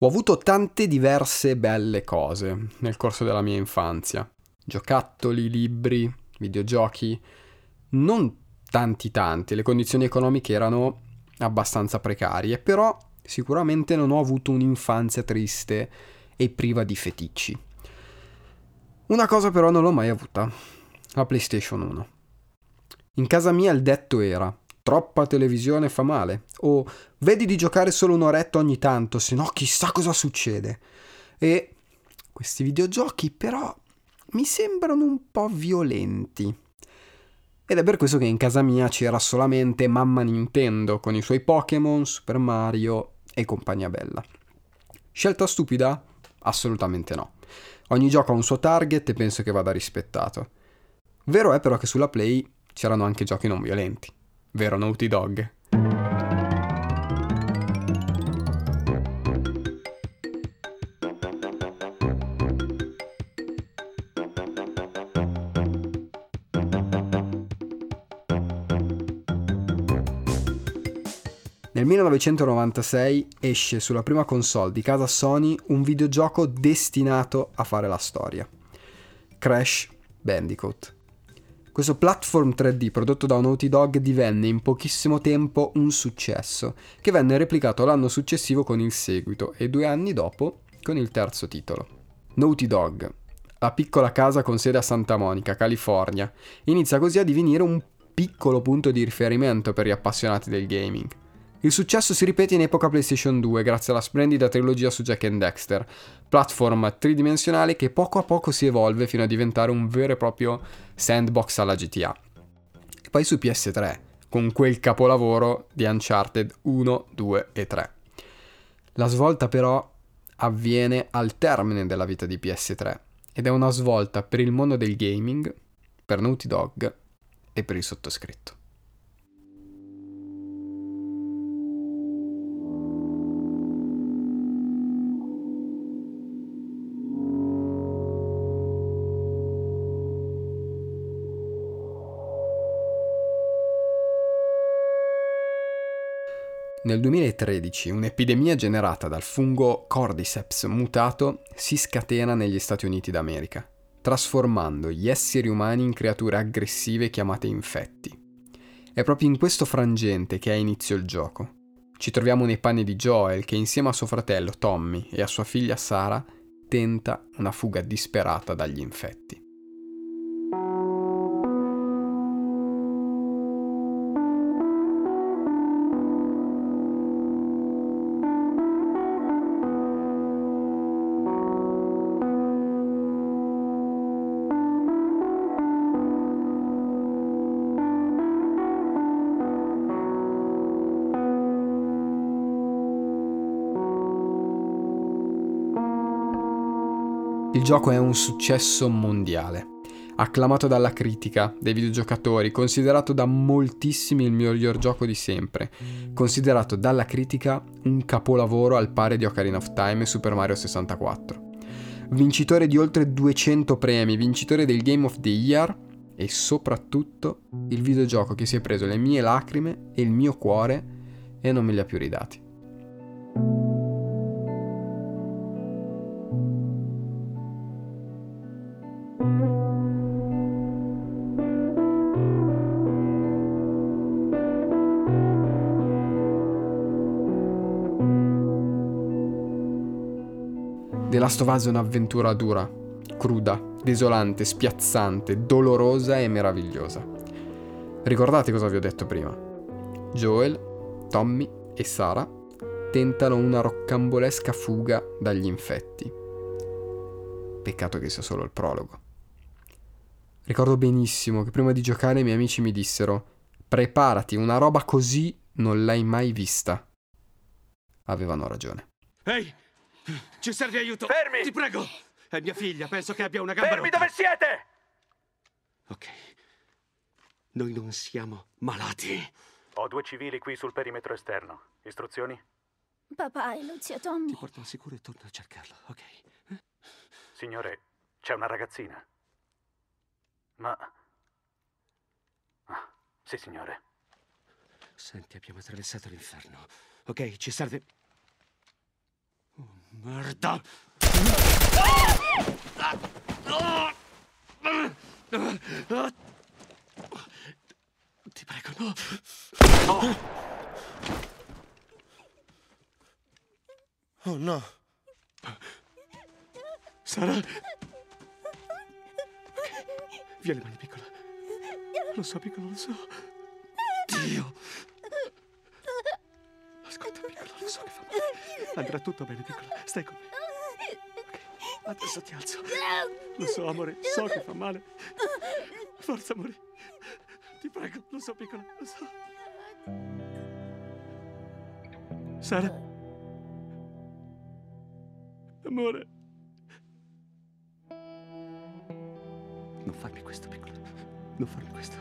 Ho avuto tante diverse belle cose nel corso della mia infanzia. Giocattoli, libri, videogiochi. Non tanti tanti, le condizioni economiche erano abbastanza precarie, però sicuramente non ho avuto un'infanzia triste e priva di feticci. Una cosa però non l'ho mai avuta, la PlayStation 1. In casa mia il detto era troppa televisione fa male o vedi di giocare solo un'oretta ogni tanto, se no chissà cosa succede. E questi videogiochi però mi sembrano un po' violenti. Ed è per questo che in casa mia c'era solamente mamma Nintendo con i suoi Pokémon, Super Mario e compagnia bella. Scelta stupida? Assolutamente no. Ogni gioco ha un suo target e penso che vada rispettato. Vero è però che sulla Play c'erano anche giochi non violenti vero Naughty Dog? Nel 1996 esce sulla prima console di casa Sony un videogioco destinato a fare la storia. Crash Bandicoot. Questo platform 3D prodotto da Naughty Dog divenne in pochissimo tempo un successo, che venne replicato l'anno successivo con il seguito e due anni dopo con il terzo titolo. Naughty Dog, la piccola casa con sede a Santa Monica, California, inizia così a divenire un piccolo punto di riferimento per gli appassionati del gaming. Il successo si ripete in epoca PlayStation 2 grazie alla splendida trilogia su Jack and Dexter, platform tridimensionale che poco a poco si evolve fino a diventare un vero e proprio sandbox alla GTA. E poi su PS3, con quel capolavoro di Uncharted 1, 2 e 3. La svolta però avviene al termine della vita di PS3 ed è una svolta per il mondo del gaming, per Naughty Dog e per il sottoscritto. Nel 2013 un'epidemia generata dal fungo Cordyceps mutato si scatena negli Stati Uniti d'America, trasformando gli esseri umani in creature aggressive chiamate infetti. È proprio in questo frangente che ha inizio il gioco. Ci troviamo nei panni di Joel che insieme a suo fratello Tommy e a sua figlia Sara tenta una fuga disperata dagli infetti. Gioco è un successo mondiale, acclamato dalla critica, dai videogiocatori, considerato da moltissimi il miglior gioco di sempre, considerato dalla critica un capolavoro al pari di Ocarina of Time e Super Mario 64. Vincitore di oltre 200 premi, vincitore del Game of the Year e soprattutto il videogioco che si è preso le mie lacrime e il mio cuore e non me li ha più ridati. Last of Us è un'avventura dura, cruda, desolante, spiazzante, dolorosa e meravigliosa. Ricordate cosa vi ho detto prima? Joel, Tommy e Sara tentano una roccambolesca fuga dagli infetti. Peccato che sia solo il prologo. Ricordo benissimo che prima di giocare i miei amici mi dissero preparati, una roba così non l'hai mai vista. Avevano ragione. Ehi! Ci serve aiuto! Fermi! Ti prego! È mia figlia, penso che abbia una gamba Fermi rotta. dove siete! Ok. Noi non siamo malati. Ho due civili qui sul perimetro esterno. Istruzioni? Papà e lo zio Tommy. Ti porto al sicuro e torno a cercarlo, ok? Signore, c'è una ragazzina. Ma... Ah, sì, signore. Senti, abbiamo attraversato l'inferno. Ok, ci serve... Oh Merda! Ti prego, no. Oh no. Sara? Via le mani, piccola. Lo so, piccola, lo so. Andrà tutto bene, piccola. Stai con me. Ok, adesso ti alzo. Lo so, amore, so che fa male. Forza, amore. Ti prego, lo so, piccola, lo so. Sara? Amore. Non farmi questo, piccola. Non farmi questo.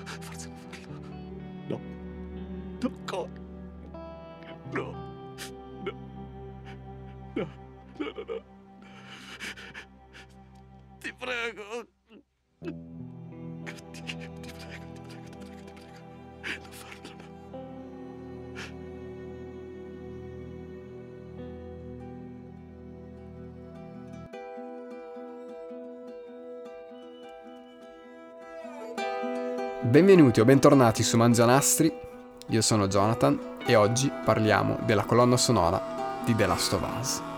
Benvenuti o bentornati su Mangianastri, io sono Jonathan e oggi parliamo della colonna sonora di The Last of Us.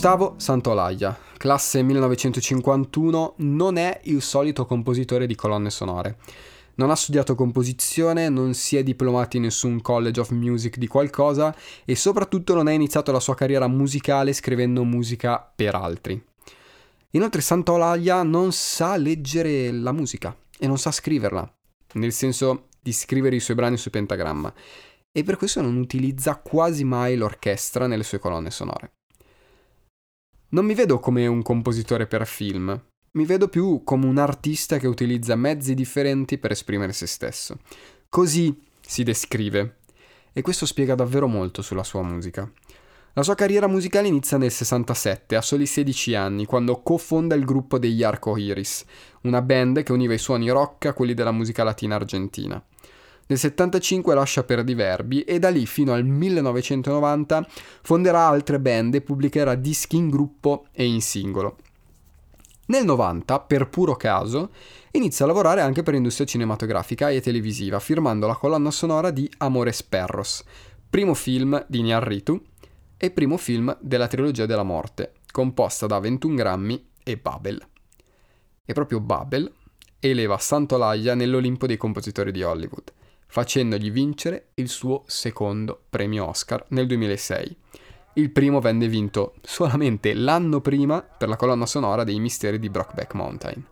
Gustavo Santolaglia, classe 1951, non è il solito compositore di colonne sonore. Non ha studiato composizione, non si è diplomato in nessun college of music di qualcosa e soprattutto non ha iniziato la sua carriera musicale scrivendo musica per altri. Inoltre Santolaglia non sa leggere la musica e non sa scriverla, nel senso di scrivere i suoi brani su pentagramma, e per questo non utilizza quasi mai l'orchestra nelle sue colonne sonore. Non mi vedo come un compositore per film, mi vedo più come un artista che utilizza mezzi differenti per esprimere se stesso. Così si descrive, e questo spiega davvero molto sulla sua musica. La sua carriera musicale inizia nel 67, a soli 16 anni, quando cofonda il gruppo degli Arco Iris, una band che univa i suoni rock a quelli della musica latina argentina. Nel 75 lascia per Diverbi e da lì fino al 1990 fonderà altre band e pubblicherà dischi in gruppo e in singolo. Nel 90, per puro caso, inizia a lavorare anche per industria cinematografica e televisiva, firmando la colonna sonora di Amores Perros, primo film di Iñárritu e primo film della trilogia della morte, composta da 21 grammi e Babel. E proprio Babel eleva Santolaglia nell'Olimpo dei compositori di Hollywood facendogli vincere il suo secondo premio Oscar nel 2006. Il primo venne vinto solamente l'anno prima per la colonna sonora dei Misteri di Brockback Mountain.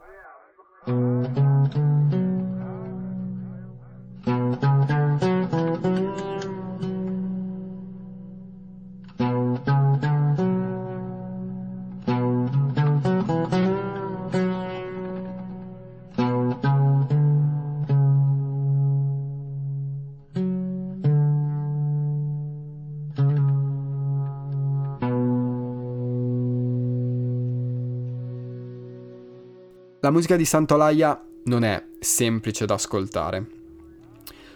La musica di Santolaglia non è semplice da ascoltare.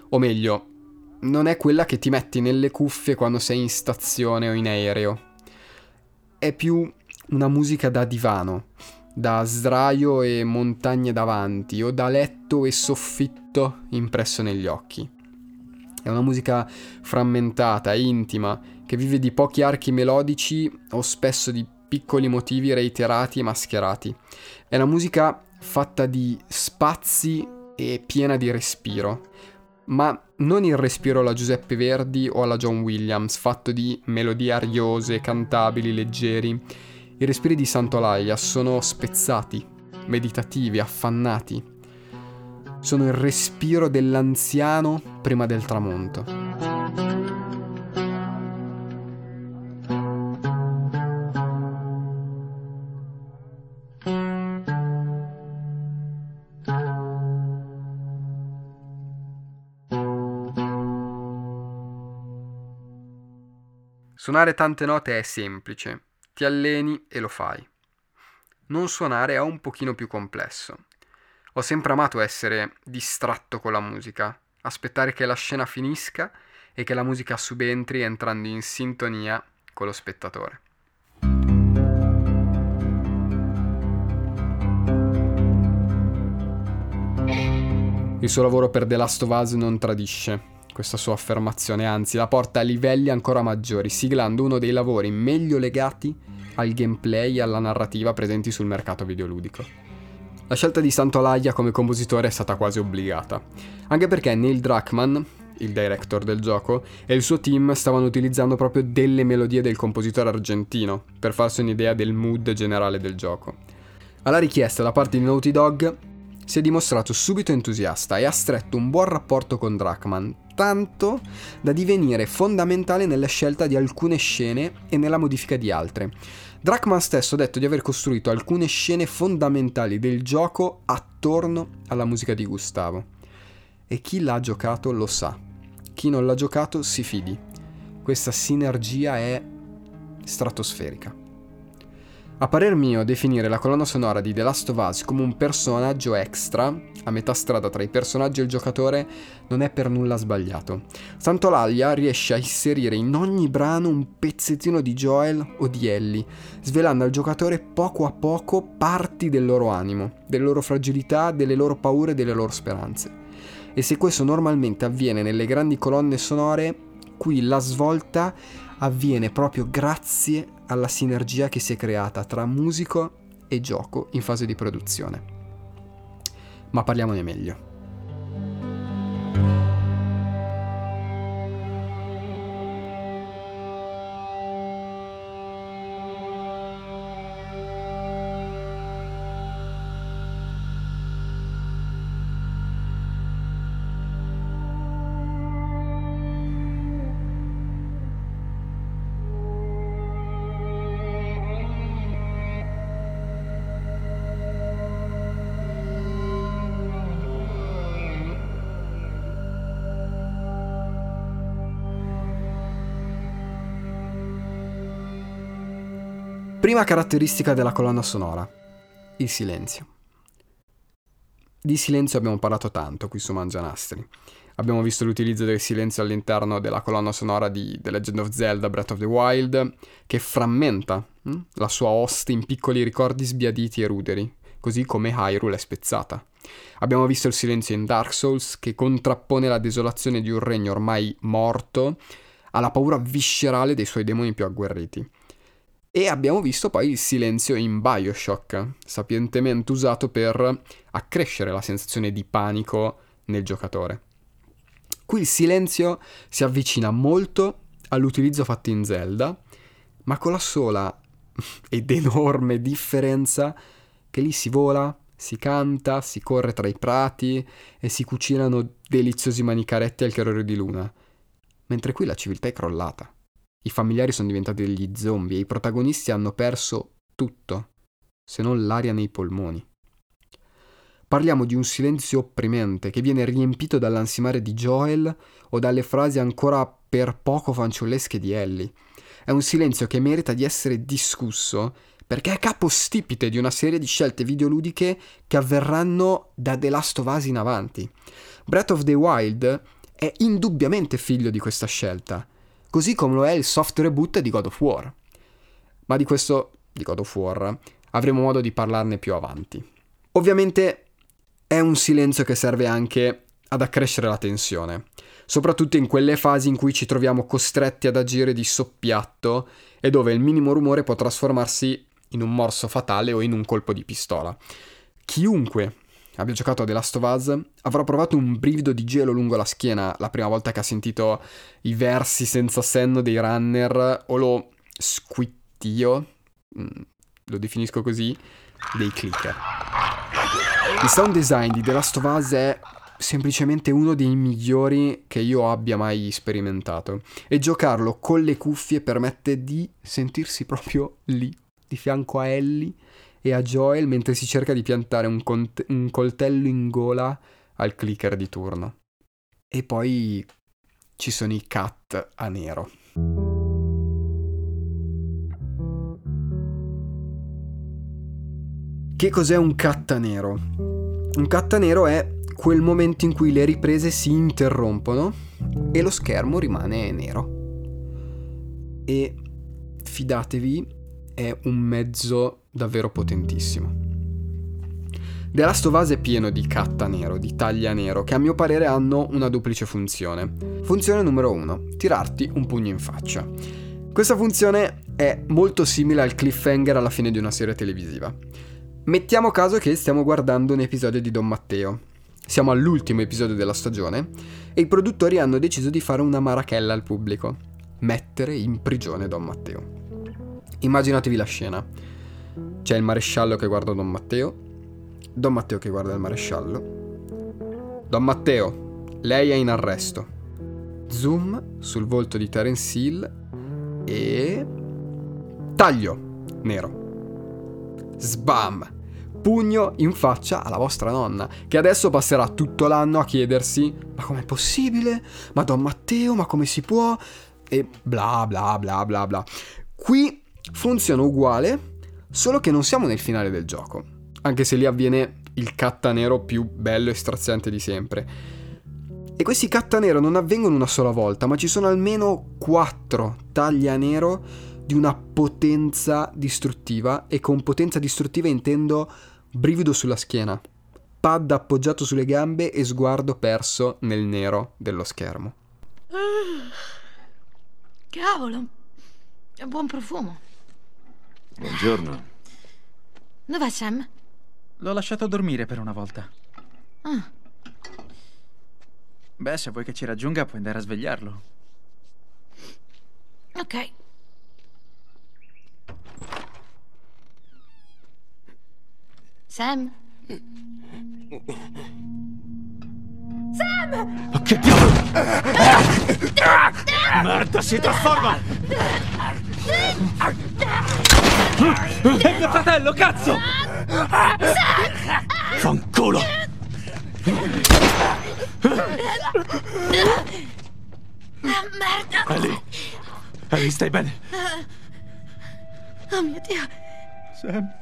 O meglio, non è quella che ti metti nelle cuffie quando sei in stazione o in aereo. È più una musica da divano, da sdraio e montagne davanti, o da letto e soffitto impresso negli occhi. È una musica frammentata, intima, che vive di pochi archi melodici o spesso di piccoli motivi reiterati e mascherati. È una musica fatta di spazi e piena di respiro, ma non il respiro alla Giuseppe Verdi o alla John Williams, fatto di melodie ariose, cantabili, leggeri. I respiri di Santolaya sono spezzati, meditativi, affannati. Sono il respiro dell'anziano prima del tramonto. Suonare tante note è semplice, ti alleni e lo fai. Non suonare è un pochino più complesso. Ho sempre amato essere distratto con la musica, aspettare che la scena finisca e che la musica subentri entrando in sintonia con lo spettatore. Il suo lavoro per The Last of Us non tradisce, questa sua affermazione, anzi la porta a livelli ancora maggiori, siglando uno dei lavori meglio legati al gameplay e alla narrativa presenti sul mercato videoludico. La scelta di Santolaya come compositore è stata quasi obbligata, anche perché Neil Druckmann, il director del gioco, e il suo team stavano utilizzando proprio delle melodie del compositore argentino per farsi un'idea del mood generale del gioco. Alla richiesta da parte di Naughty Dog si è dimostrato subito entusiasta e ha stretto un buon rapporto con Druckmann, tanto da divenire fondamentale nella scelta di alcune scene e nella modifica di altre. Druckmann stesso ha detto di aver costruito alcune scene fondamentali del gioco attorno alla musica di Gustavo. E chi l'ha giocato lo sa. Chi non l'ha giocato si fidi. Questa sinergia è stratosferica. A parer mio, definire la colonna sonora di The Last of Us come un personaggio extra, a metà strada tra i personaggi e il giocatore, non è per nulla sbagliato. Santolaglia riesce a inserire in ogni brano un pezzettino di Joel o di Ellie, svelando al giocatore poco a poco parti del loro animo, delle loro fragilità, delle loro paure e delle loro speranze. E se questo normalmente avviene nelle grandi colonne sonore, qui la svolta avviene proprio grazie alla sinergia che si è creata tra musico e gioco in fase di produzione. Ma parliamone meglio. Prima caratteristica della colonna sonora, il silenzio. Di silenzio abbiamo parlato tanto qui su Mangianastri. Abbiamo visto l'utilizzo del silenzio all'interno della colonna sonora di The Legend of Zelda Breath of the Wild, che frammenta hm, la sua host in piccoli ricordi sbiaditi e ruderi, così come Hyrule è spezzata. Abbiamo visto il silenzio in Dark Souls, che contrappone la desolazione di un regno ormai morto alla paura viscerale dei suoi demoni più agguerriti. E abbiamo visto poi il silenzio in Bioshock, sapientemente usato per accrescere la sensazione di panico nel giocatore. Qui il silenzio si avvicina molto all'utilizzo fatto in Zelda, ma con la sola ed enorme differenza che lì si vola, si canta, si corre tra i prati e si cucinano deliziosi manicaretti al chiarore di luna, mentre qui la civiltà è crollata. I familiari sono diventati degli zombie e i protagonisti hanno perso tutto, se non l'aria nei polmoni. Parliamo di un silenzio opprimente che viene riempito dall'ansimare di Joel o dalle frasi ancora per poco fanciullesche di Ellie. È un silenzio che merita di essere discusso perché è capostipite di una serie di scelte videoludiche che avverranno da The Last of Us in avanti. Breath of the Wild è indubbiamente figlio di questa scelta così come lo è il soft reboot di God of War. Ma di questo, di God of War, avremo modo di parlarne più avanti. Ovviamente è un silenzio che serve anche ad accrescere la tensione, soprattutto in quelle fasi in cui ci troviamo costretti ad agire di soppiatto e dove il minimo rumore può trasformarsi in un morso fatale o in un colpo di pistola. Chiunque abbia giocato a The Last of Us avrà provato un brivido di gelo lungo la schiena la prima volta che ha sentito i versi senza senno dei runner o lo squittio, mm, lo definisco così, dei clicker. Il sound design di The Last of Us è semplicemente uno dei migliori che io abbia mai sperimentato e giocarlo con le cuffie permette di sentirsi proprio lì, di fianco a Ellie e a Joel mentre si cerca di piantare un, cont- un coltello in gola al clicker di turno. E poi ci sono i cat a nero. Che cos'è un cat nero? Un cat nero è quel momento in cui le riprese si interrompono e lo schermo rimane nero. E fidatevi, è un mezzo davvero potentissimo. The Last of Us è pieno di catta nero, di taglia nero, che a mio parere hanno una duplice funzione. Funzione numero uno, tirarti un pugno in faccia. Questa funzione è molto simile al cliffhanger alla fine di una serie televisiva. Mettiamo caso che stiamo guardando un episodio di Don Matteo, siamo all'ultimo episodio della stagione e i produttori hanno deciso di fare una marachella al pubblico. Mettere in prigione Don Matteo. Immaginatevi la scena. C'è il maresciallo che guarda Don Matteo, Don Matteo che guarda il maresciallo. Don Matteo, lei è in arresto. Zoom sul volto di Terence Hill e... Taglio! Nero. Sbam! pugno in faccia alla vostra nonna, che adesso passerà tutto l'anno a chiedersi ma com'è possibile? Ma Don Matteo, ma come si può? E bla bla bla bla bla. Qui funziona uguale, solo che non siamo nel finale del gioco, anche se lì avviene il catta nero più bello e straziante di sempre. E questi catta nero non avvengono una sola volta, ma ci sono almeno quattro taglia nero di una potenza distruttiva e con potenza distruttiva intendo brivido sulla schiena, pad appoggiato sulle gambe e sguardo perso nel nero dello schermo. Cavolo, è buon profumo. Buongiorno. Dov'è Sam? L'ho lasciato dormire per una volta. Ah, Beh, se vuoi che ci raggiunga, puoi andare a svegliarlo. ok. Sam? Ma che diavolo! Merda, si trasforma! È mio fratello, cazzo! Fanculo! Ah, merda! Ellie! Ellie, stai bene? Oh mio Dio! Sam,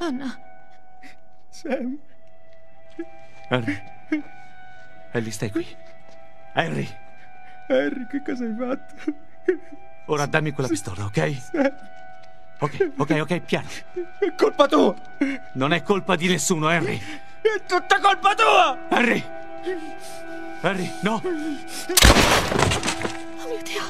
Oh no! Sam. Harry. Ellie, stai qui. Harry. Harry, che cosa hai fatto? Ora dammi quella pistola, ok? Ok, ok, ok, piano. È colpa tua! Non è colpa di nessuno, Harry. È tutta colpa tua! Harry! Harry, no! Oh mio Dio!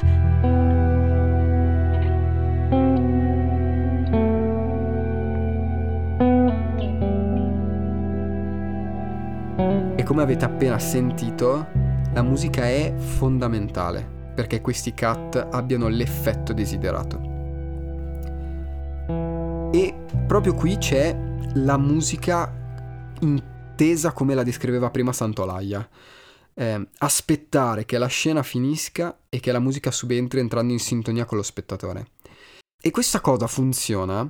E come avete appena sentito, la musica è fondamentale perché questi cut abbiano l'effetto desiderato. E proprio qui c'è la musica intesa come la descriveva prima Santolaya. Eh, aspettare che la scena finisca e che la musica subentri entrando in sintonia con lo spettatore. E questa cosa funziona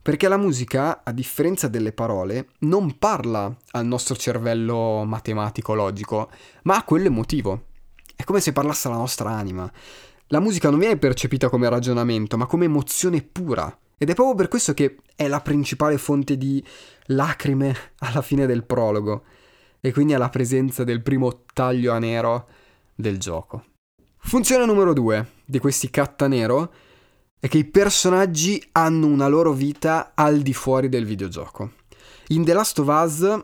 perché la musica, a differenza delle parole, non parla al nostro cervello matematico logico, ma a quello emotivo. È come se parlasse alla nostra anima. La musica non viene percepita come ragionamento, ma come emozione pura. Ed è proprio per questo che è la principale fonte di lacrime alla fine del prologo. E quindi alla presenza del primo taglio a nero del gioco. Funzione numero due di questi catta nero è che i personaggi hanno una loro vita al di fuori del videogioco. In The Last of Us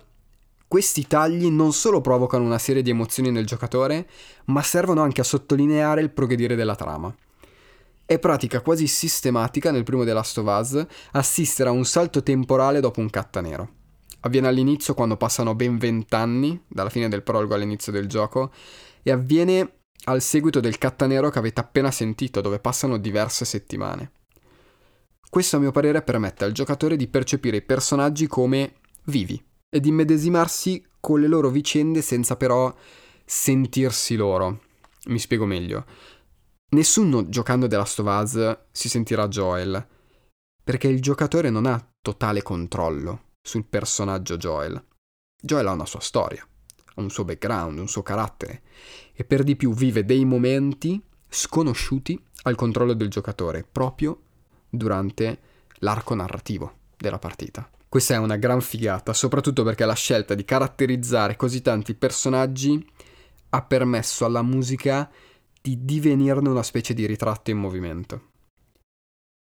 questi tagli non solo provocano una serie di emozioni nel giocatore, ma servono anche a sottolineare il progredire della trama. È pratica quasi sistematica nel primo The Last of Us assistere a un salto temporale dopo un cattanero. Avviene all'inizio quando passano ben vent'anni dalla fine del prologo all'inizio del gioco e avviene al seguito del cattanero che avete appena sentito dove passano diverse settimane. Questo a mio parere permette al giocatore di percepire i personaggi come vivi e di immedesimarsi con le loro vicende senza però sentirsi loro. Mi spiego meglio. Nessuno giocando of Us si sentirà Joel, perché il giocatore non ha totale controllo sul personaggio Joel. Joel ha una sua storia, ha un suo background, un suo carattere, e per di più vive dei momenti sconosciuti al controllo del giocatore, proprio durante l'arco narrativo della partita. Questa è una gran figata, soprattutto perché la scelta di caratterizzare così tanti personaggi ha permesso alla musica di divenirne una specie di ritratto in movimento.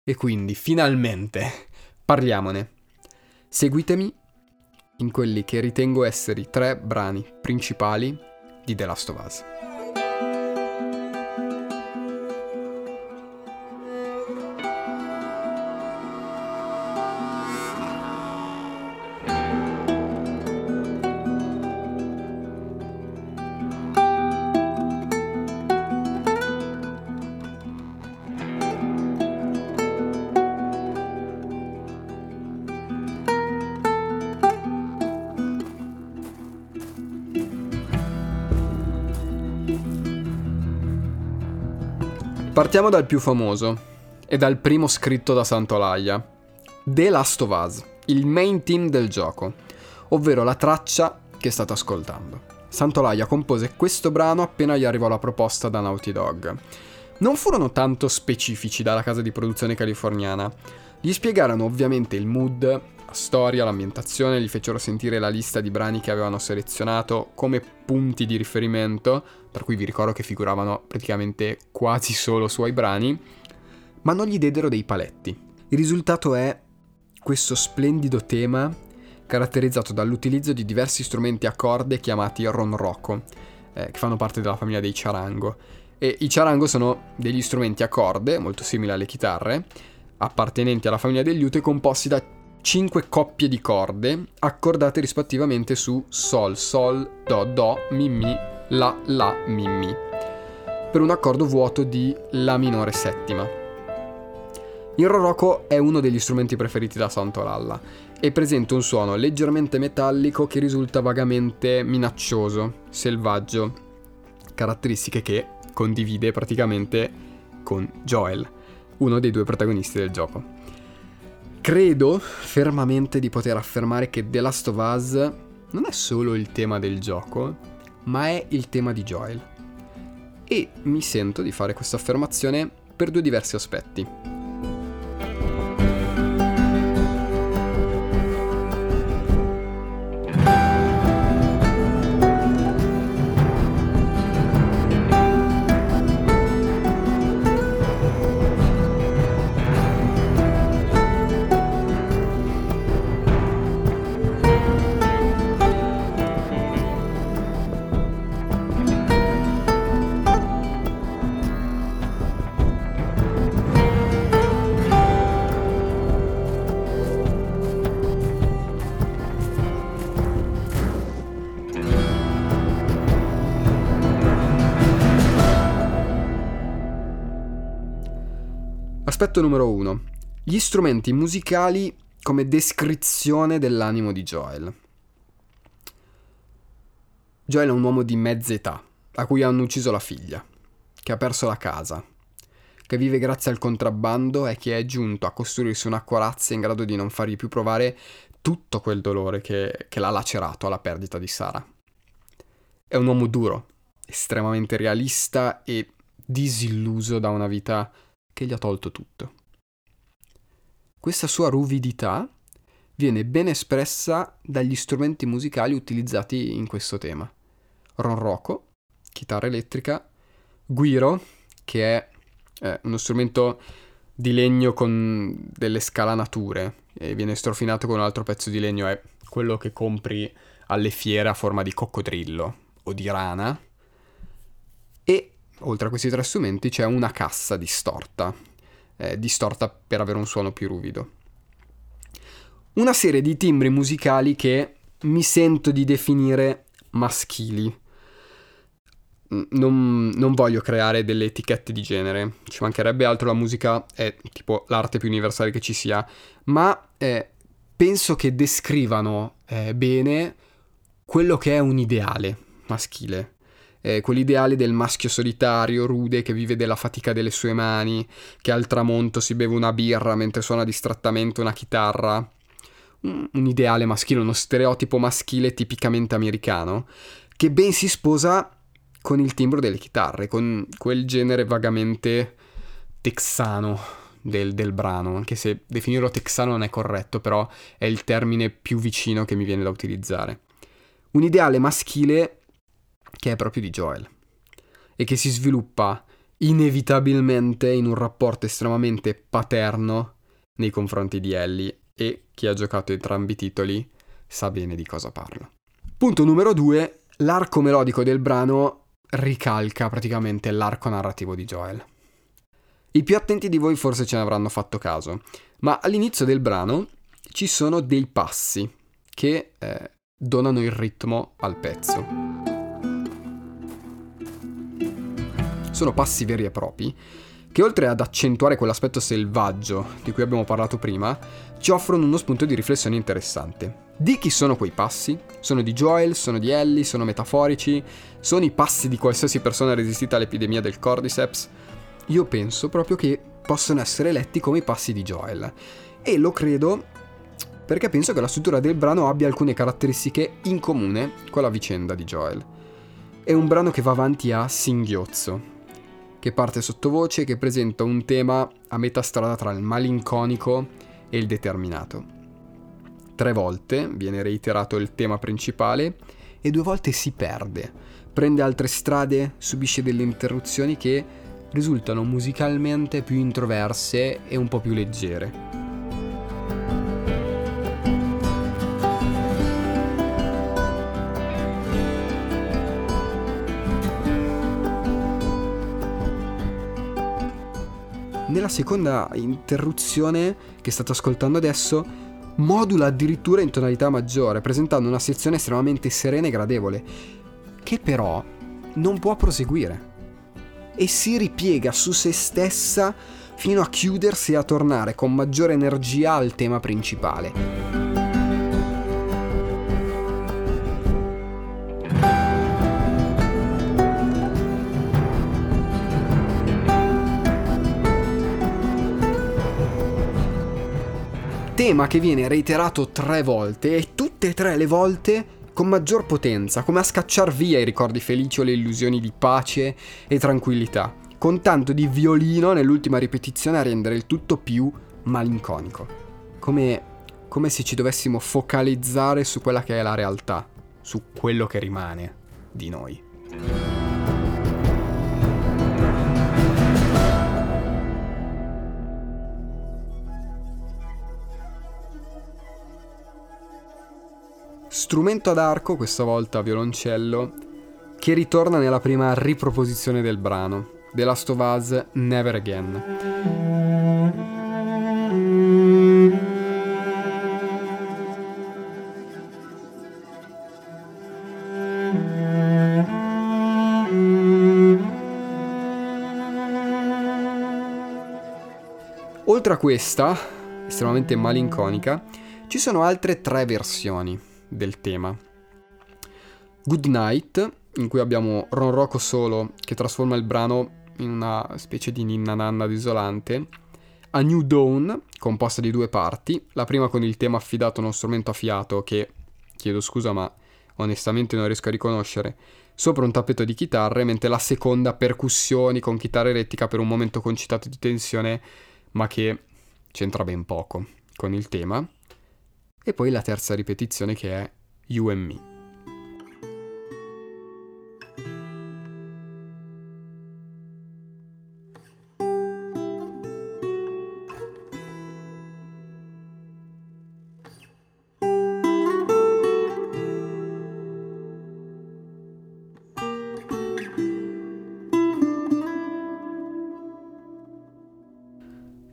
E quindi, finalmente, parliamone. Seguitemi in quelli che ritengo essere i tre brani principali di The Last of Us. Partiamo dal più famoso e dal primo scritto da Santolaya. The Last of Us, il main team del gioco, ovvero la traccia che state ascoltando. Santolaya compose questo brano appena gli arrivò la proposta da Naughty Dog. Non furono tanto specifici dalla casa di produzione californiana. Gli spiegarono ovviamente il mood, la storia, l'ambientazione, gli fecero sentire la lista di brani che avevano selezionato come punti di riferimento, per cui vi ricordo che figuravano praticamente quasi solo suoi brani, ma non gli diedero dei paletti. Il risultato è questo splendido tema caratterizzato dall'utilizzo di diversi strumenti a corde chiamati ronroco, eh, che fanno parte della famiglia dei charango. E i charango sono degli strumenti a corde, molto simili alle chitarre, appartenenti alla famiglia degli ute, composti da 5 coppie di corde accordate rispettivamente su Sol, Sol, Do, Do, Mi, Mi, La, La, Mi, Mi, per un accordo vuoto di La minore settima. Il roroco è uno degli strumenti preferiti da Santolalla e presenta un suono leggermente metallico che risulta vagamente minaccioso, selvaggio, caratteristiche che condivide praticamente con Joel, uno dei due protagonisti del gioco. Credo fermamente di poter affermare che The Last of Us non è solo il tema del gioco, ma è il tema di Joel. E mi sento di fare questa affermazione per due diversi aspetti. Aspetto numero 1. Gli strumenti musicali come descrizione dell'animo di Joel. Joel è un uomo di mezza età, a cui hanno ucciso la figlia, che ha perso la casa, che vive grazie al contrabbando e che è giunto a costruirsi una corazza in grado di non fargli più provare tutto quel dolore che, che l'ha lacerato alla perdita di Sara. È un uomo duro, estremamente realista e disilluso da una vita che gli ha tolto tutto. Questa sua ruvidità viene ben espressa dagli strumenti musicali utilizzati in questo tema. Ronroco, chitarra elettrica, guiro, che è eh, uno strumento di legno con delle scalanature e viene strofinato con un altro pezzo di legno, è quello che compri alle fiere a forma di coccodrillo o di rana. E oltre a questi tre strumenti c'è una cassa distorta, eh, distorta per avere un suono più ruvido. Una serie di timbri musicali che mi sento di definire maschili. Non, non, voglio creare delle etichette di genere, ci mancherebbe altro, la musica è tipo l'arte più universale che ci sia, ma eh, penso che descrivano eh, bene quello che è un ideale maschile. Eh, quell'ideale del maschio solitario, rude, che vive della fatica delle sue mani, che al tramonto si beve una birra mentre suona distrattamente una chitarra. Un, un ideale maschile, uno stereotipo maschile tipicamente americano, che ben si sposa con il timbro delle chitarre, con quel genere vagamente texano del, del, brano, anche se definirlo texano non è corretto, però è il termine più vicino che mi viene da utilizzare. Un ideale maschile che è proprio di Joel e che si sviluppa inevitabilmente in un rapporto estremamente paterno nei confronti di Ellie e chi ha giocato entrambi i titoli sa bene di cosa parlo. Punto numero due, l'arco melodico del brano ricalca praticamente l'arco narrativo di Joel. I più attenti di voi forse ce ne avranno fatto caso, ma all'inizio del brano ci sono dei passi che eh, donano il ritmo al pezzo. Sono passi veri e propri che oltre ad accentuare quell'aspetto selvaggio di cui abbiamo parlato prima, ci offrono uno spunto di riflessione interessante. Di chi sono quei passi? Sono di Joel, sono di Ellie, sono metaforici, sono i passi di qualsiasi persona resistita all'epidemia del Cordyceps? io penso proprio che possono essere letti come i passi di Joel. E lo credo perché penso che la struttura del brano abbia alcune caratteristiche in comune con la vicenda di Joel. È un brano che va avanti a singhiozzo, che parte sottovoce e che presenta un tema a metà strada tra il malinconico e il determinato. Tre volte viene reiterato il tema principale e due volte si perde, prende altre strade, subisce delle interruzioni che risultano musicalmente più introverse e un po' più leggere. Nella seconda interruzione che state ascoltando adesso, modula addirittura in tonalità maggiore, presentando una sezione estremamente serena e gradevole, che però non può proseguire e si ripiega su se stessa fino a chiudersi e a tornare con maggiore energia al tema principale. Tema che viene reiterato tre volte e tutte e tre le volte con maggior potenza, come a scacciar via i ricordi felici o le illusioni di pace e tranquillità, con tanto di violino nell'ultima ripetizione a rendere il tutto più malinconico. Come, come se ci dovessimo focalizzare su quella che è la realtà, su quello che rimane di noi. Strumento ad arco, questa volta violoncello, che ritorna nella prima riproposizione del brano, The Last of Us Never Again. Oltre a questa, estremamente malinconica, ci sono altre tre versioni del tema. Good Night, in cui abbiamo Ron Rocco solo che trasforma il brano in una specie di ninna nanna desolante. A New Dawn, composta di due parti, la prima con il tema affidato a uno strumento a fiato che, chiedo scusa ma onestamente non riesco a riconoscere, sopra un tappeto di chitarre, mentre la seconda percussioni con chitarra elettrica per un momento concitato di tensione, ma che c'entra ben poco con il tema e poi la terza ripetizione che è You and Me.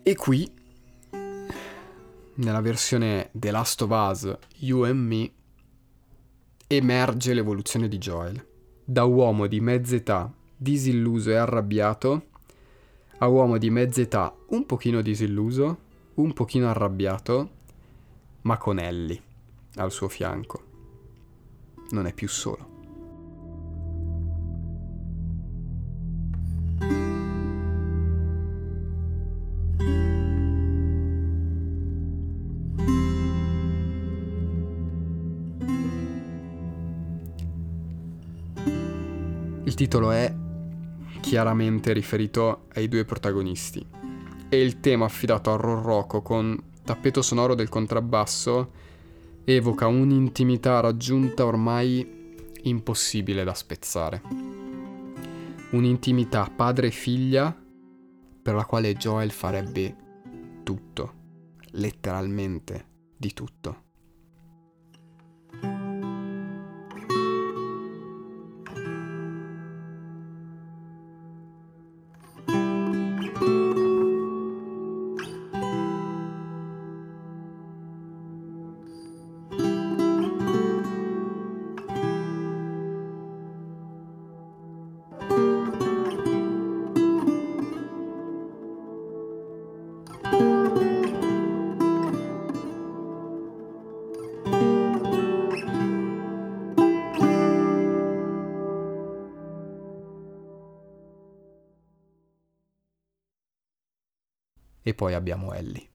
E qui nella versione The Last of Us You and Me, emerge l'evoluzione di Joel. Da uomo di mezza età, disilluso e arrabbiato, a uomo di mezza età un pochino disilluso, un pochino arrabbiato, ma con Ellie al suo fianco. Non è più solo. Il titolo è chiaramente riferito ai due protagonisti e il tema affidato a Rorroco con tappeto sonoro del contrabbasso evoca un'intimità raggiunta ormai impossibile da spezzare. Un'intimità padre e figlia per la quale Joel farebbe tutto, letteralmente di tutto. Poi abbiamo Ellie.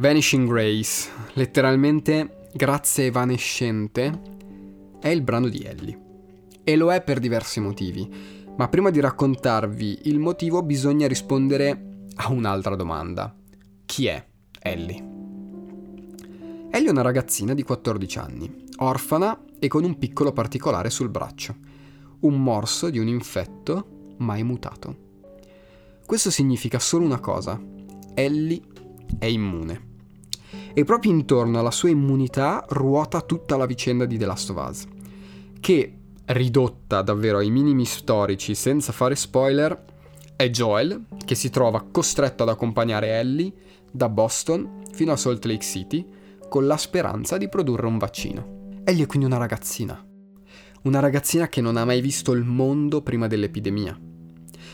Vanishing Grace, letteralmente Grazia evanescente, è il brano di Ellie. E lo è per diversi motivi, ma prima di raccontarvi il motivo bisogna rispondere a un'altra domanda. Chi è Ellie? Ellie è una ragazzina di 14 anni, orfana e con un piccolo particolare sul braccio, un morso di un infetto mai mutato. Questo significa solo una cosa, Ellie è immune. E proprio intorno alla sua immunità ruota tutta la vicenda di The Last of Us, che, ridotta davvero ai minimi storici senza fare spoiler, è Joel che si trova costretto ad accompagnare Ellie da Boston fino a Salt Lake City con la speranza di produrre un vaccino. Ellie è quindi una ragazzina. Una ragazzina che non ha mai visto il mondo prima dell'epidemia.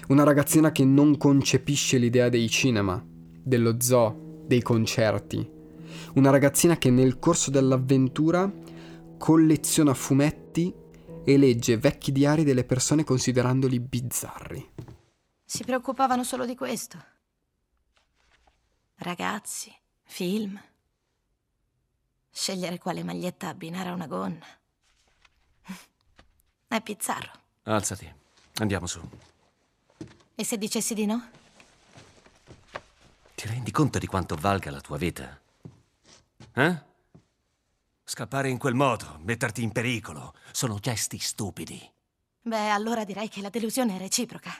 Una ragazzina che non concepisce l'idea dei cinema, dello zoo, dei concerti. Una ragazzina che nel corso dell'avventura colleziona fumetti e legge vecchi diari delle persone considerandoli bizzarri. Si preoccupavano solo di questo. Ragazzi, film. Scegliere quale maglietta abbinare a una gonna. È bizzarro. Alzati, andiamo su. E se dicessi di no? Ti rendi conto di quanto valga la tua vita? Eh? Scappare in quel modo, metterti in pericolo, sono gesti stupidi. Beh, allora direi che la delusione è reciproca.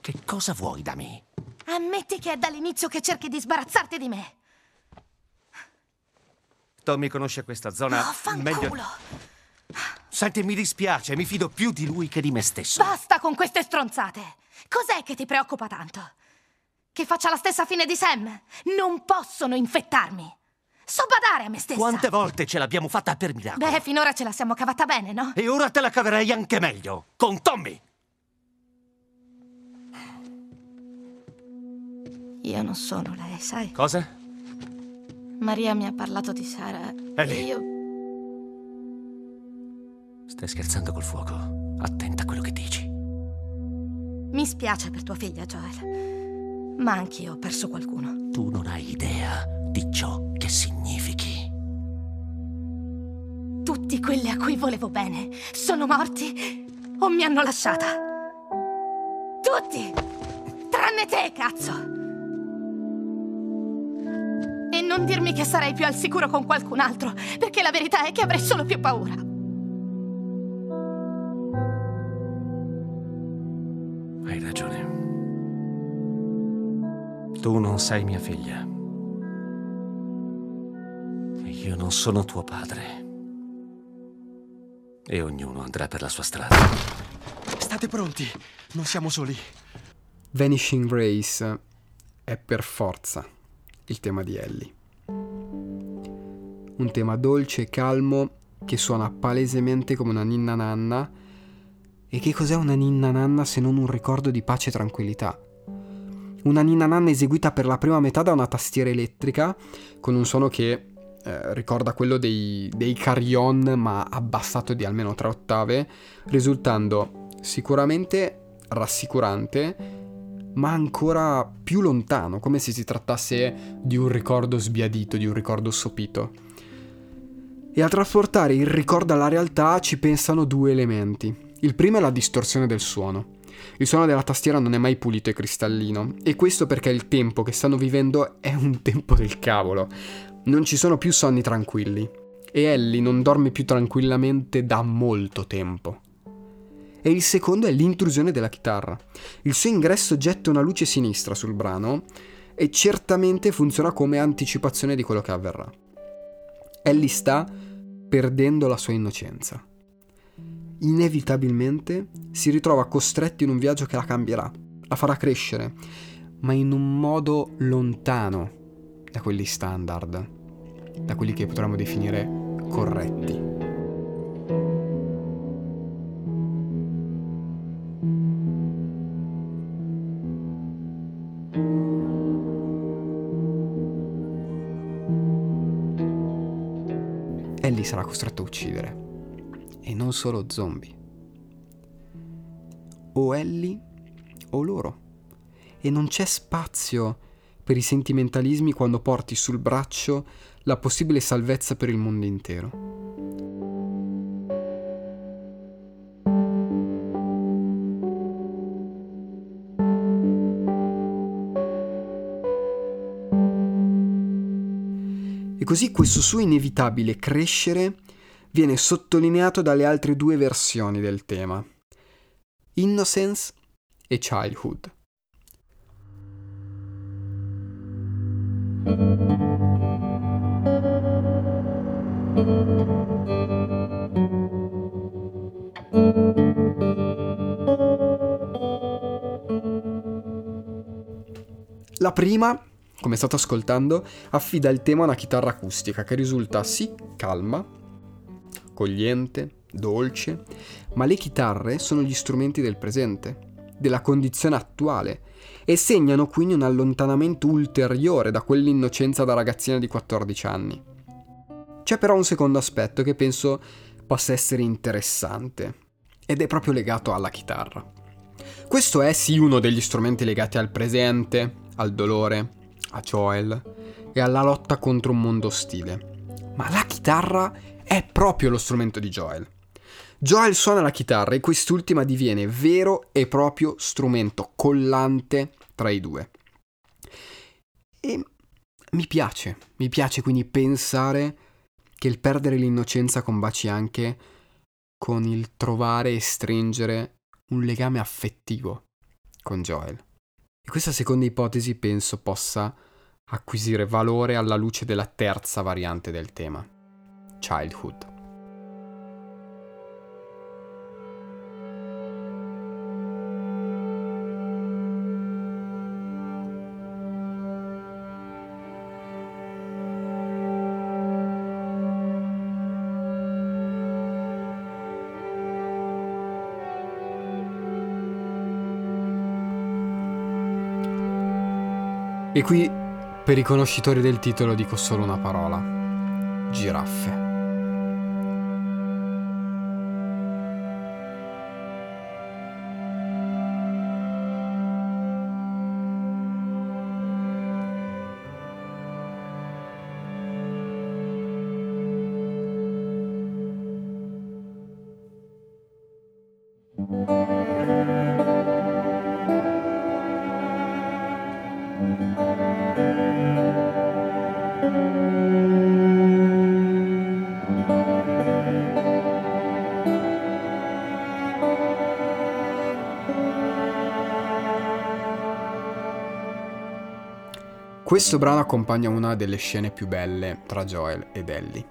Che cosa vuoi da me? Ammetti che è dall'inizio che cerchi di sbarazzarti di me. Tommy conosce questa zona Oh, meglio. fanculo! Senti, mi dispiace, mi fido più di lui che di me stesso. Basta con queste stronzate! Cos'è che ti preoccupa tanto? Che faccia la stessa fine di Sam? Non possono infettarmi! So badare a me stessa! Quante volte ce l'abbiamo fatta per miracolo? Beh, finora ce la siamo cavata bene, no? E ora te la caverei anche meglio, con Tommy! Io non sono lei, sai? Cosa? Maria mi ha parlato di Sara. Ellie. E io. Stai scherzando col fuoco. Attenta a quello che dici. Mi spiace per tua figlia, Joel. Ma anch'io ho perso qualcuno. Tu non hai idea di ciò che significhi. Tutti quelli a cui volevo bene sono morti o mi hanno lasciata. Tutti! Tranne te, cazzo! Non dirmi che sarei più al sicuro con qualcun altro, perché la verità è che avrei solo più paura. Hai ragione. Tu non sei mia figlia. Io non sono tuo padre. E ognuno andrà per la sua strada. State pronti, non siamo soli. Vanishing Race è per forza il tema di Ellie. Un tema dolce e calmo che suona palesemente come una ninna nanna. E che cos'è una ninna nanna se non un ricordo di pace e tranquillità? Una ninna nanna eseguita per la prima metà da una tastiera elettrica con un suono che eh, ricorda quello dei, dei carillon ma abbassato di almeno tre ottave, risultando sicuramente rassicurante ma ancora più lontano, come se si trattasse di un ricordo sbiadito, di un ricordo sopito. E a trasportare il ricordo alla realtà ci pensano due elementi. Il primo è la distorsione del suono. Il suono della tastiera non è mai pulito e cristallino, e questo perché il tempo che stanno vivendo è un tempo del cavolo. Non ci sono più sonni tranquilli. E Ellie non dorme più tranquillamente da molto tempo. E il secondo è l'intrusione della chitarra. Il suo ingresso getta una luce sinistra sul brano e certamente funziona come anticipazione di quello che avverrà. Ellie sta perdendo la sua innocenza. Inevitabilmente si ritrova costretta in un viaggio che la cambierà, la farà crescere, ma in un modo lontano da quelli standard, da quelli che potremmo definire corretti. Ellie sarà costretto a uccidere. E non solo zombie. O Ellie o loro. E non c'è spazio per i sentimentalismi quando porti sul braccio la possibile salvezza per il mondo intero. Così questo suo inevitabile crescere viene sottolineato dalle altre due versioni del tema, Innocence e Childhood. La prima, come state ascoltando, affida il tema a una chitarra acustica che risulta sì calma, accogliente, dolce, ma le chitarre sono gli strumenti del presente, della condizione attuale, e segnano quindi un allontanamento ulteriore da quell'innocenza da ragazzina di 14 anni. C'è però un secondo aspetto che penso possa essere interessante, ed è proprio legato alla chitarra. Questo è sì uno degli strumenti legati al presente, al dolore, a Joel e alla lotta contro un mondo ostile. Ma la chitarra è proprio lo strumento di Joel. Joel suona la chitarra e quest'ultima diviene vero e proprio strumento collante tra i due. E mi piace, mi piace quindi pensare che il perdere l'innocenza combaci anche con il trovare e stringere un legame affettivo con Joel. Questa seconda ipotesi penso possa acquisire valore alla luce della terza variante del tema, childhood. E qui, per i conoscitori del titolo, dico solo una parola. Giraffe. Questo brano accompagna una delle scene più belle tra Joel ed Ellie.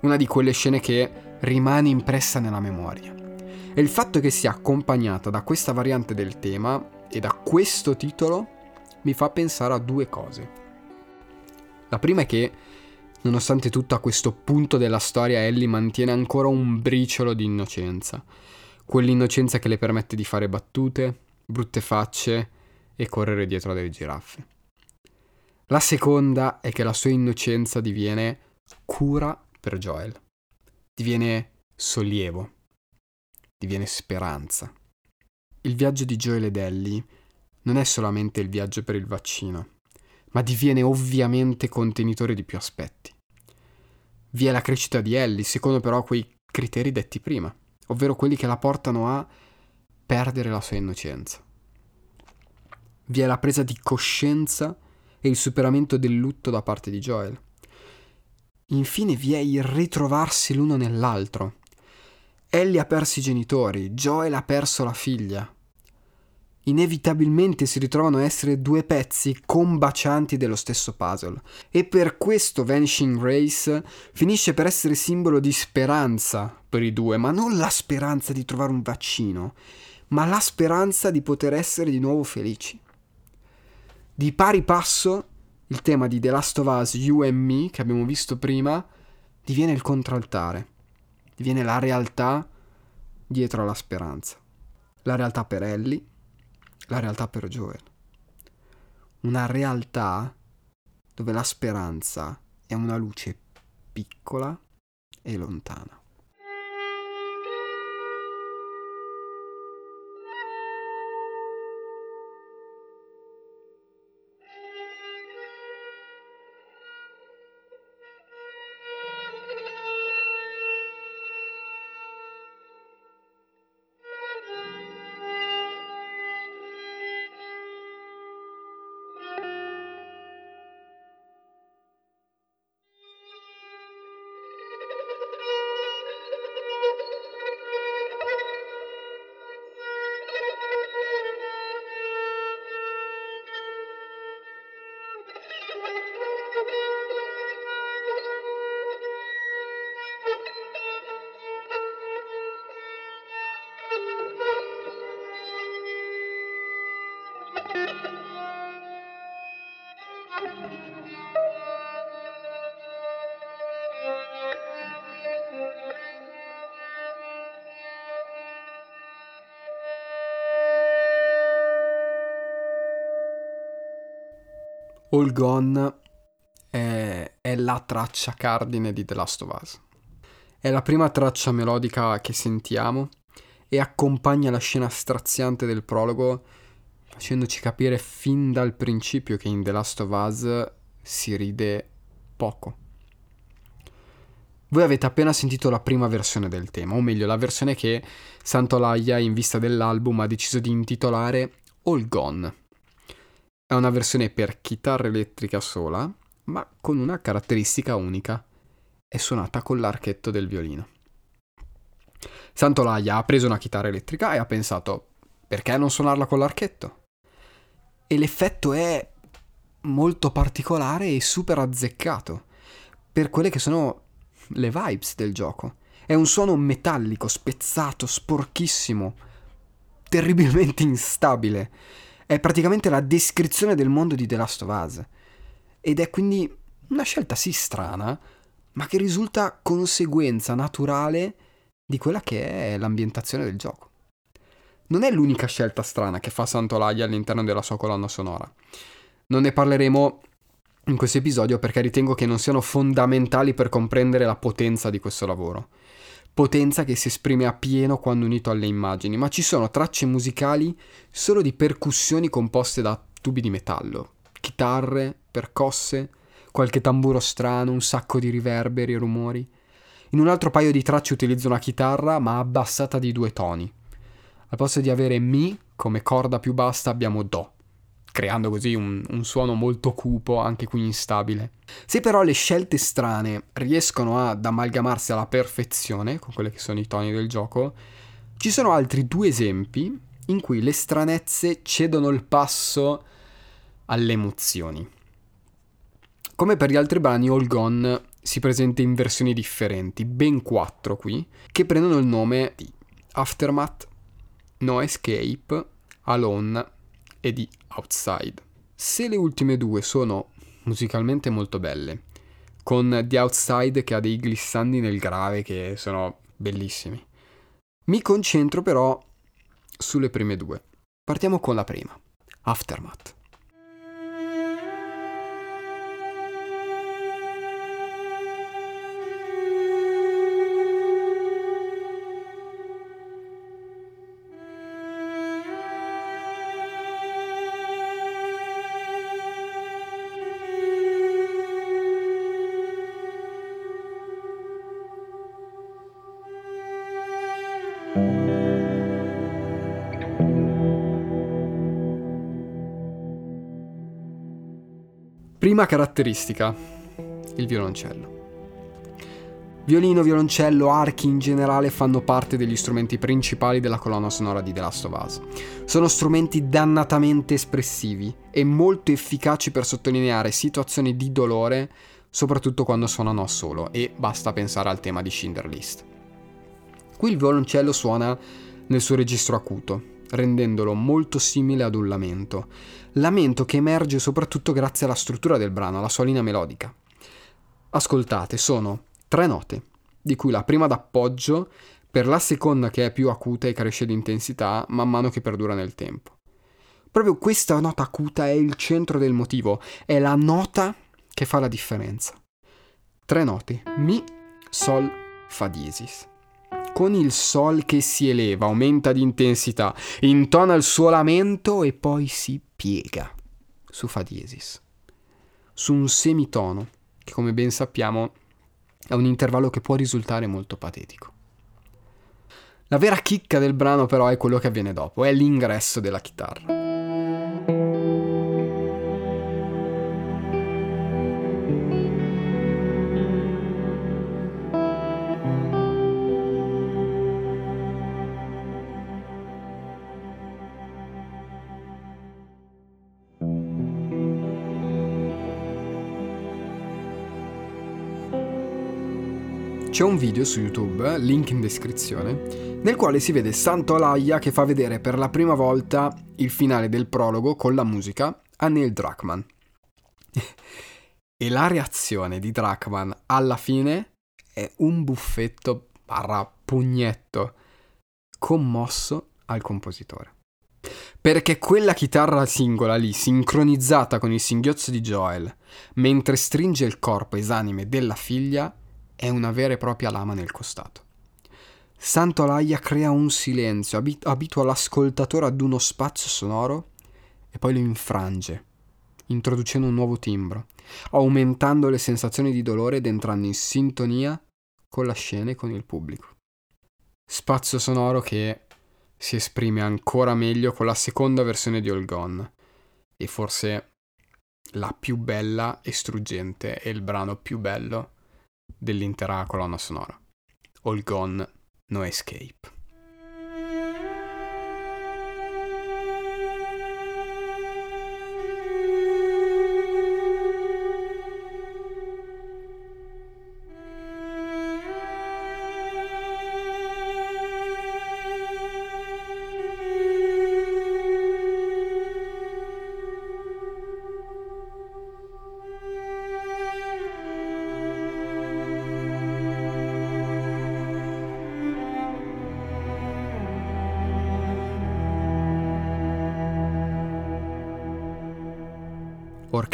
Una di quelle scene che rimane impressa nella memoria. E il fatto che sia accompagnata da questa variante del tema e da questo titolo mi fa pensare a due cose. La prima è che, nonostante tutto, a questo punto della storia Ellie mantiene ancora un briciolo di innocenza. Quell'innocenza che le permette di fare battute, brutte facce e correre dietro a delle giraffe. La seconda è che la sua innocenza diviene cura per Joel. Diviene sollievo. Diviene speranza. Il viaggio di Joel ed Ellie non è solamente il viaggio per il vaccino, ma diviene ovviamente contenitore di più aspetti. Vi è la crescita di Ellie, secondo però quei criteri detti prima, ovvero quelli che la portano a perdere la sua innocenza. Vi è la presa di coscienza e il superamento del lutto da parte di Joel. Infine vi è il ritrovarsi l'uno nell'altro. Ellie ha perso i genitori, Joel ha perso la figlia inevitabilmente si ritrovano a essere due pezzi combacianti dello stesso puzzle. E per questo Vanishing Race finisce per essere simbolo di speranza per i due, ma non la speranza di trovare un vaccino, ma la speranza di poter essere di nuovo felici. Di pari passo, il tema di The Last of Us You and Me, che abbiamo visto prima, diviene il contraltare, diviene la realtà dietro alla speranza. La realtà per Ellie, la realtà per Joel. Una realtà dove la speranza è una luce piccola e lontana. All Gone è, è, la traccia cardine di The Last of Us. È la prima traccia melodica che sentiamo e accompagna la scena straziante del prologo facendoci capire fin dal principio che in The Last of Us si ride poco. Voi avete appena sentito la prima versione del tema, o meglio la versione che Santolaya in vista dell'album ha deciso di intitolare All Gone è una versione per chitarra elettrica sola, ma con una caratteristica unica. È suonata con l'archetto del violino. Santolaya ha preso una chitarra elettrica e ha pensato, perché non suonarla con l'archetto? E l'effetto è molto particolare e super azzeccato per quelle che sono le vibes del gioco. È un suono metallico, spezzato, sporchissimo, terribilmente instabile è praticamente la descrizione del mondo di The Last of Us. Ed è quindi una scelta sì strana, ma che risulta conseguenza naturale di quella che è l'ambientazione del gioco. Non è l'unica scelta strana che fa Santolaglia all'interno della sua colonna sonora. Non ne parleremo in questo episodio perché ritengo che non siano fondamentali per comprendere la potenza di questo lavoro potenza che si esprime a pieno quando unito alle immagini, ma ci sono tracce musicali solo di percussioni composte da tubi di metallo, chitarre, percosse, qualche tamburo strano, un sacco di riverberi e rumori. In un altro paio di tracce utilizzo una chitarra ma abbassata di due toni. Al posto di avere Mi come corda più bassa abbiamo Do creando così un, un, suono molto cupo, anche qui instabile. Se però le scelte strane riescono ad amalgamarsi alla perfezione con quelli che sono i toni del gioco, ci sono altri due esempi in cui le stranezze cedono il passo alle emozioni. Come per gli altri brani, All Gone si presenta in versioni differenti, ben quattro qui, che prendono il nome di Aftermath, No Escape, Alone e di Outside. Se le ultime due sono musicalmente molto belle, con The Outside che ha dei glissandi nel grave che sono bellissimi, mi concentro però sulle prime due. Partiamo con la prima, Aftermath. Prima caratteristica, il violoncello. Violino, violoncello, archi in generale fanno parte degli strumenti principali della colonna sonora di The Last of Us. Sono strumenti dannatamente espressivi e molto efficaci per sottolineare situazioni di dolore, soprattutto quando suonano a solo, e basta pensare al tema di Schindler List. Qui il violoncello suona nel suo registro acuto, rendendolo molto simile ad un lamento. Lamento che emerge soprattutto grazie alla struttura del brano, alla sua linea melodica. Ascoltate, sono tre note, di cui la prima d'appoggio per la seconda che è più acuta e cresce di intensità man mano che perdura nel tempo. Proprio questa nota acuta è il centro del motivo, è la nota che fa la differenza. Tre note, Mi, Sol, Fa diesis con il sol che si eleva, aumenta di intensità, intona il suo lamento e poi si piega su Fa diesis, su un semitono che come ben sappiamo è un intervallo che può risultare molto patetico. La vera chicca del brano però è quello che avviene dopo, è l'ingresso della chitarra. C'è un video su YouTube, link in descrizione, nel quale si vede Santo Alaya che fa vedere per la prima volta il finale del prologo con la musica a Neil Druckmann. e la reazione di Druckmann alla fine è un buffetto barra pugnetto commosso al compositore. Perché quella chitarra singola lì, sincronizzata con il singhiozzo di Joel, mentre stringe il corpo esanime della figlia, è una vera e propria lama nel costato. Santo Alaia crea un silenzio, abit- abitua l'ascoltatore ad uno spazio sonoro e poi lo infrange, introducendo un nuovo timbro, aumentando le sensazioni di dolore ed entrando in sintonia con la scena e con il pubblico. Spazio sonoro che si esprime ancora meglio con la seconda versione di All Gone e forse la più bella e struggente e il brano più bello dell'intera colonna sonora. All Gone, No Escape.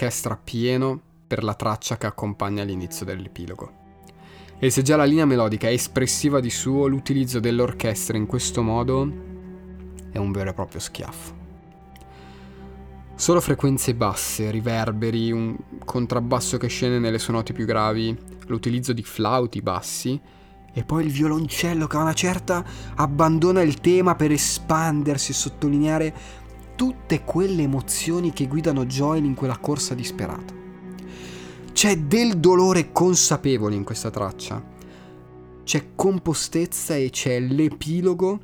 Orchestra pieno per la traccia che accompagna l'inizio dell'epilogo. E se già la linea melodica è espressiva di suo, l'utilizzo dell'orchestra in questo modo è un vero e proprio schiaffo. Solo frequenze basse, riverberi, un contrabbasso che scende nelle sue più gravi, l'utilizzo di flauti bassi e poi il violoncello che a una certa abbandona il tema per espandersi e sottolineare tutte quelle emozioni che guidano Joel in quella corsa disperata. C'è del dolore consapevole in questa traccia. C'è compostezza e c'è l'epilogo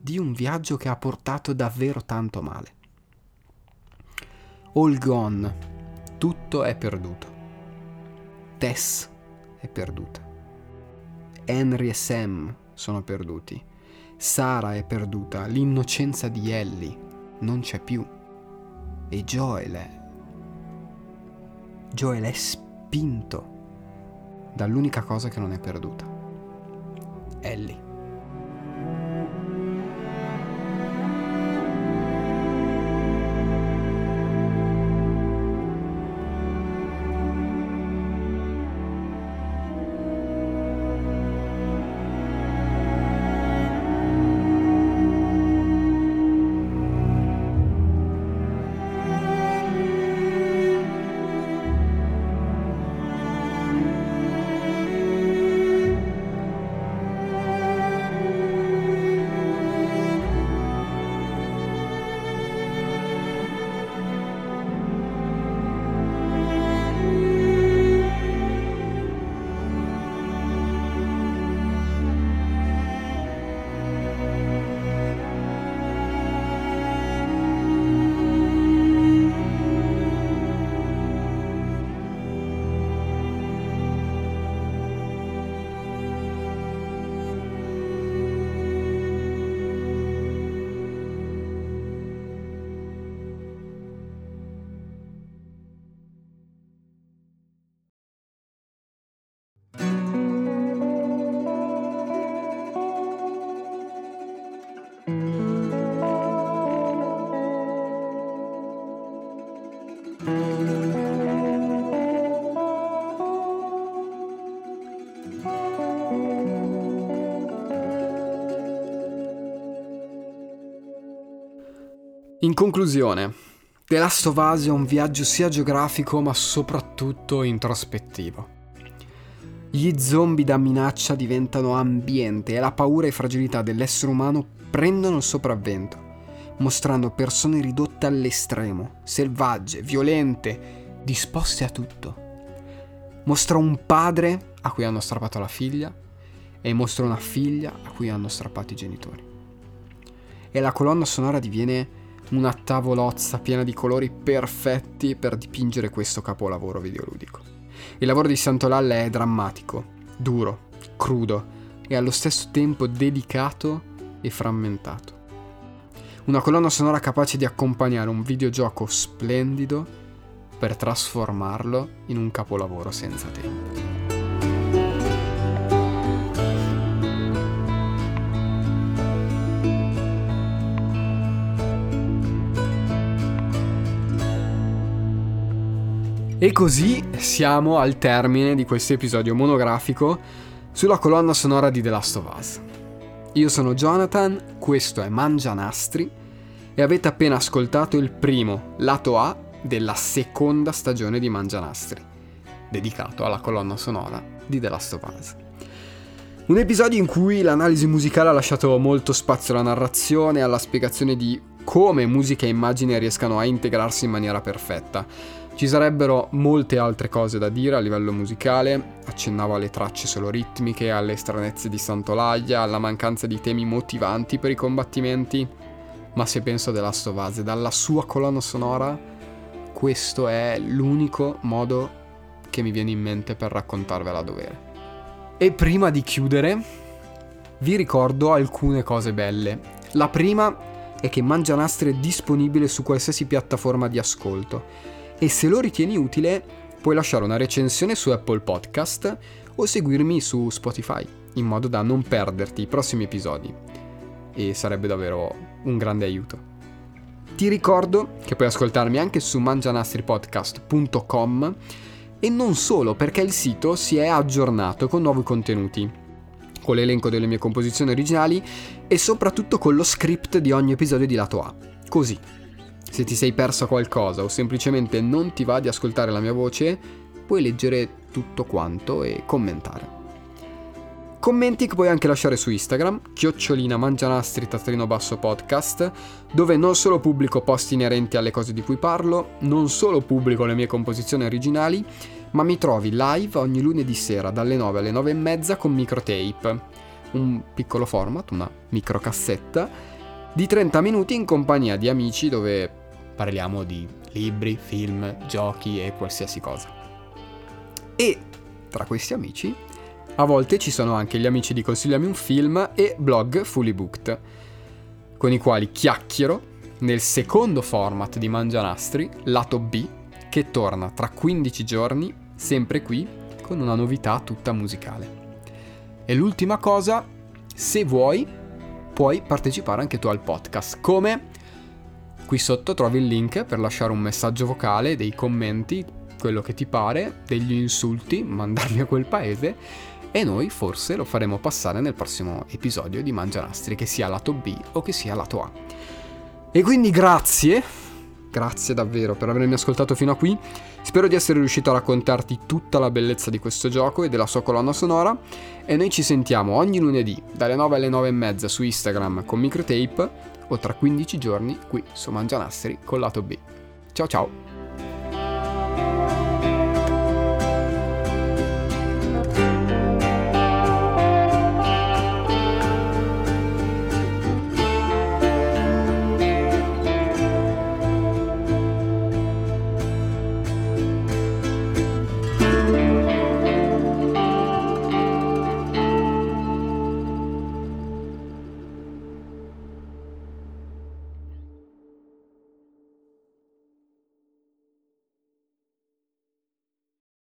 di un viaggio che ha portato davvero tanto male. All gone, tutto è perduto. Tess è perduta. Henry e Sam sono perduti. Sara è perduta. L'innocenza di Ellie non c'è più. E Joel è... Joel è spinto dall'unica cosa che non è perduta. Ellie. In conclusione, The Last of Us è un viaggio sia geografico ma soprattutto introspettivo. Gli zombie da minaccia diventano ambiente e la paura e fragilità dell'essere umano prendono il sopravvento, mostrando persone ridotte all'estremo, selvagge, violente, disposte a tutto. Mostra un padre a cui hanno strappato la figlia e mostra una figlia a cui hanno strappato i genitori. E la colonna sonora diviene una tavolozza piena di colori perfetti per dipingere questo capolavoro videoludico. Il lavoro di Santolalla è drammatico, duro, crudo e allo stesso tempo delicato e frammentato. Una colonna sonora capace di accompagnare un videogioco splendido per trasformarlo in un capolavoro senza tempo. E così siamo al termine di questo episodio monografico sulla colonna sonora di The Last of Us. Io sono Jonathan, questo è Mangianastri e avete appena ascoltato il primo lato A della seconda stagione di Mangianastri, dedicato alla colonna sonora di The Last of Us. Un episodio in cui l'analisi musicale ha lasciato molto spazio alla narrazione e alla spiegazione di come musica e immagine riescano a integrarsi in maniera perfetta ci sarebbero molte altre cose da dire a livello musicale, accennavo alle tracce solo ritmiche, alle stranezze di Santolaglia, alla mancanza di temi motivanti per i combattimenti, ma se penso a The Last of Us dalla sua colonna sonora, questo è l'unico modo che mi viene in mente per raccontarvela a dovere. E prima di chiudere, vi ricordo alcune cose belle. La prima è che Mangianastri è disponibile su qualsiasi piattaforma di ascolto e se lo ritieni utile puoi lasciare una recensione su Apple Podcast o seguirmi su Spotify in modo da non perderti i prossimi episodi e sarebbe davvero un grande aiuto. Ti ricordo che puoi ascoltarmi anche su mangianastripodcast.com e non solo perché il sito si è aggiornato con nuovi contenuti, con l'elenco delle mie composizioni originali e soprattutto con lo script di ogni episodio di lato A. Così se ti sei perso qualcosa o semplicemente non ti va di ascoltare la mia voce, puoi leggere tutto quanto e commentare. Commenti che puoi anche lasciare su Instagram, chiocciolina mangianastri basso podcast, dove non solo pubblico post inerenti alle cose di cui parlo, non solo pubblico le mie composizioni originali, ma mi trovi live ogni lunedì sera dalle 9 alle 9 e mezza con microtape, un piccolo format, una microcassetta, di 30 minuti in compagnia di amici dove parliamo di libri, film, giochi e qualsiasi cosa. E tra questi amici, a volte ci sono anche gli amici di Consigliami un film e blog Fully Booked, con i quali chiacchiero nel secondo format di Mangianastri, lato B, che torna tra 15 giorni, sempre qui, con una novità tutta musicale. E l'ultima cosa, se vuoi, puoi partecipare anche tu al podcast. Come? Qui sotto trovi il link per lasciare un messaggio vocale, dei commenti, quello che ti pare, degli insulti, mandarli a quel paese e noi forse lo faremo passare nel prossimo episodio di Mangianastri, che sia lato B o che sia lato A. E quindi grazie, grazie davvero per avermi ascoltato fino a qui. Spero di essere riuscito a raccontarti tutta la bellezza di questo gioco e della sua colonna sonora e noi ci sentiamo ogni lunedì dalle 9 alle 9 e mezza su Instagram con Microtape o tra 15 giorni qui su Mangianastri con lato B. Ciao ciao!